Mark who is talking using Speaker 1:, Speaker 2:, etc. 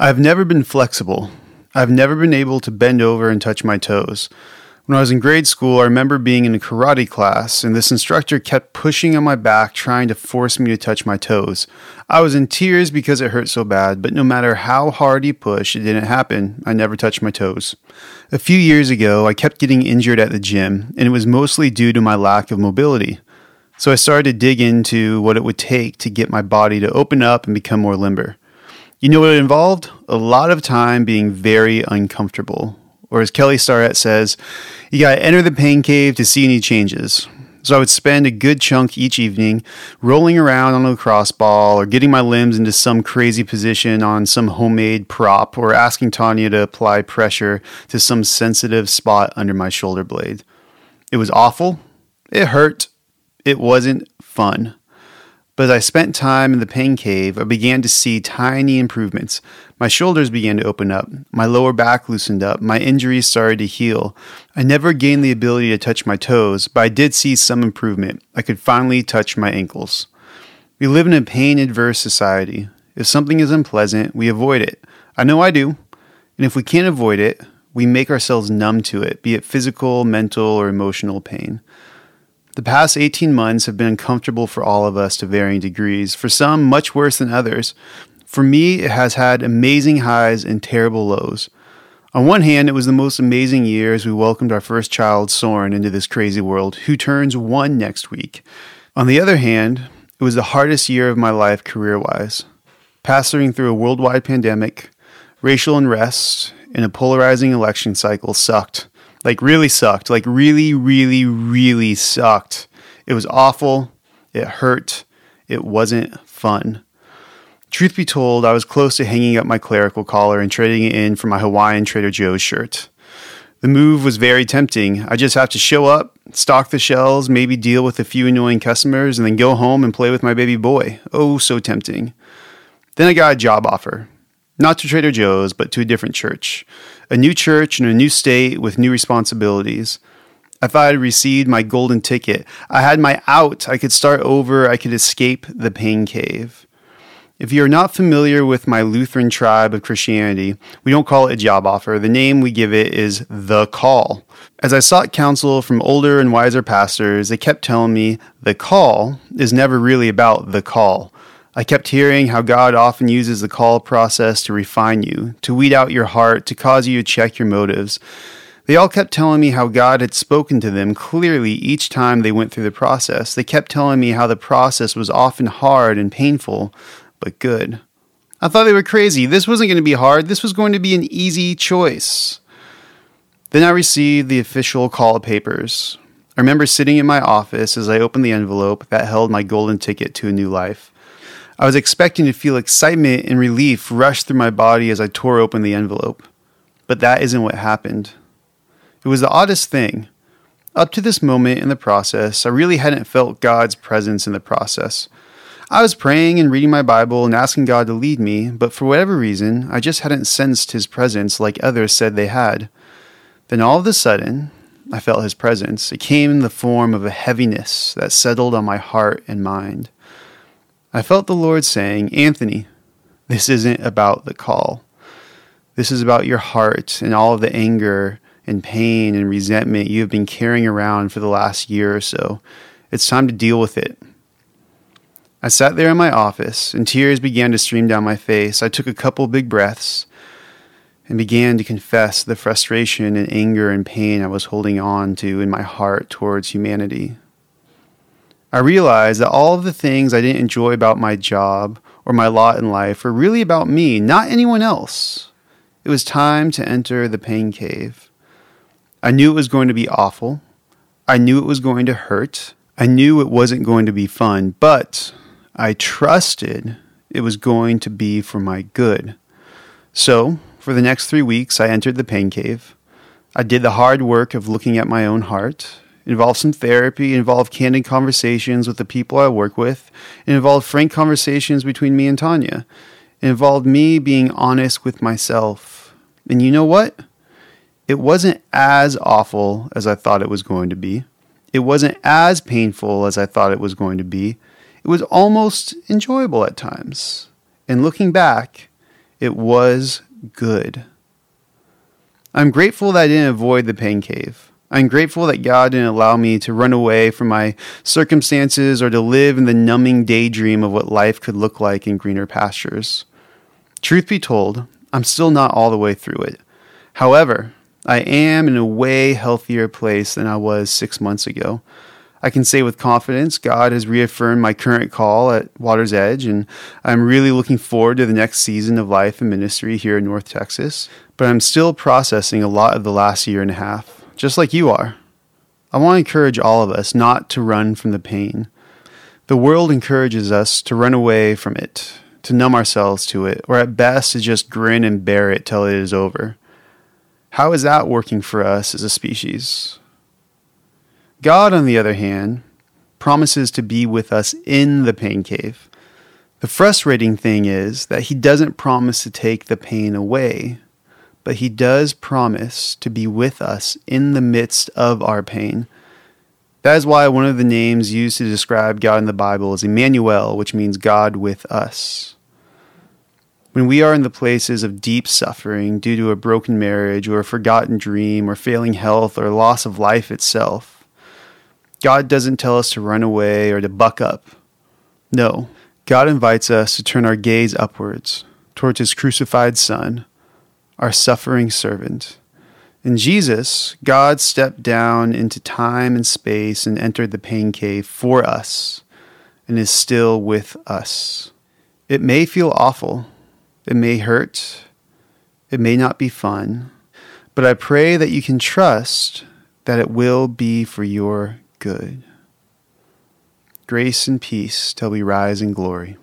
Speaker 1: I've never been flexible. I've never been able to bend over and touch my toes. When I was in grade school, I remember being in a karate class, and this instructor kept pushing on my back, trying to force me to touch my toes. I was in tears because it hurt so bad, but no matter how hard he pushed, it didn't happen. I never touched my toes. A few years ago, I kept getting injured at the gym, and it was mostly due to my lack of mobility. So I started to dig into what it would take to get my body to open up and become more limber. You know what it involved? A lot of time being very uncomfortable or as Kelly Starrett says, you got to enter the pain cave to see any changes. So I would spend a good chunk each evening rolling around on a lacrosse ball or getting my limbs into some crazy position on some homemade prop or asking Tanya to apply pressure to some sensitive spot under my shoulder blade. It was awful. It hurt. It wasn't fun. But as I spent time in the pain cave, I began to see tiny improvements. My shoulders began to open up, my lower back loosened up, my injuries started to heal. I never gained the ability to touch my toes, but I did see some improvement. I could finally touch my ankles. We live in a pain adverse society. If something is unpleasant, we avoid it. I know I do. And if we can't avoid it, we make ourselves numb to it, be it physical, mental, or emotional pain. The past 18 months have been uncomfortable for all of us to varying degrees, for some much worse than others. For me, it has had amazing highs and terrible lows. On one hand, it was the most amazing year as we welcomed our first child, Soren, into this crazy world, who turns one next week. On the other hand, it was the hardest year of my life career wise. Passing through a worldwide pandemic, racial unrest, and a polarizing election cycle sucked. Like, really sucked. Like, really, really, really sucked. It was awful. It hurt. It wasn't fun. Truth be told, I was close to hanging up my clerical collar and trading it in for my Hawaiian Trader Joe's shirt. The move was very tempting. I just have to show up, stock the shelves, maybe deal with a few annoying customers, and then go home and play with my baby boy. Oh, so tempting. Then I got a job offer. Not to Trader Joe's, but to a different church. A new church in a new state with new responsibilities. I thought I'd received my golden ticket. I had my out. I could start over. I could escape the pain cave. If you're not familiar with my Lutheran tribe of Christianity, we don't call it a job offer. The name we give it is the call. As I sought counsel from older and wiser pastors, they kept telling me the call is never really about the call. I kept hearing how God often uses the call process to refine you, to weed out your heart, to cause you to check your motives. They all kept telling me how God had spoken to them clearly each time they went through the process. They kept telling me how the process was often hard and painful, but good. I thought they were crazy. This wasn't going to be hard, this was going to be an easy choice. Then I received the official call papers. I remember sitting in my office as I opened the envelope that held my golden ticket to a new life. I was expecting to feel excitement and relief rush through my body as I tore open the envelope. But that isn't what happened. It was the oddest thing. Up to this moment in the process, I really hadn't felt God's presence in the process. I was praying and reading my Bible and asking God to lead me, but for whatever reason, I just hadn't sensed His presence like others said they had. Then all of a sudden, I felt His presence. It came in the form of a heaviness that settled on my heart and mind. I felt the Lord saying, Anthony, this isn't about the call. This is about your heart and all of the anger and pain and resentment you have been carrying around for the last year or so. It's time to deal with it. I sat there in my office, and tears began to stream down my face. I took a couple big breaths and began to confess the frustration and anger and pain I was holding on to in my heart towards humanity. I realized that all of the things I didn't enjoy about my job or my lot in life were really about me, not anyone else. It was time to enter the pain cave. I knew it was going to be awful. I knew it was going to hurt. I knew it wasn't going to be fun, but I trusted it was going to be for my good. So, for the next three weeks, I entered the pain cave. I did the hard work of looking at my own heart involved some therapy, involved candid conversations with the people I work with, it involved frank conversations between me and Tanya. Involved me being honest with myself. And you know what? It wasn't as awful as I thought it was going to be. It wasn't as painful as I thought it was going to be. It was almost enjoyable at times. And looking back, It was good. I'm grateful that I didn't avoid the pain cave. I'm grateful that God didn't allow me to run away from my circumstances or to live in the numbing daydream of what life could look like in greener pastures. Truth be told, I'm still not all the way through it. However, I am in a way healthier place than I was six months ago. I can say with confidence, God has reaffirmed my current call at Water's Edge, and I'm really looking forward to the next season of life and ministry here in North Texas. But I'm still processing a lot of the last year and a half just like you are. I want to encourage all of us not to run from the pain. The world encourages us to run away from it, to numb ourselves to it, or at best to just grin and bear it till it is over. How is that working for us as a species? God, on the other hand, promises to be with us in the pain cave. The frustrating thing is that He doesn't promise to take the pain away, but he does promise to be with us in the midst of our pain. That is why one of the names used to describe God in the Bible is Emmanuel, which means God with us. When we are in the places of deep suffering due to a broken marriage or a forgotten dream or failing health or loss of life itself, God doesn't tell us to run away or to buck up. No, God invites us to turn our gaze upwards towards His crucified Son our suffering servant. In Jesus, God stepped down into time and space and entered the pain cave for us and is still with us. It may feel awful, it may hurt, it may not be fun, but I pray that you can trust that it will be for your good. Grace and peace till we rise in glory.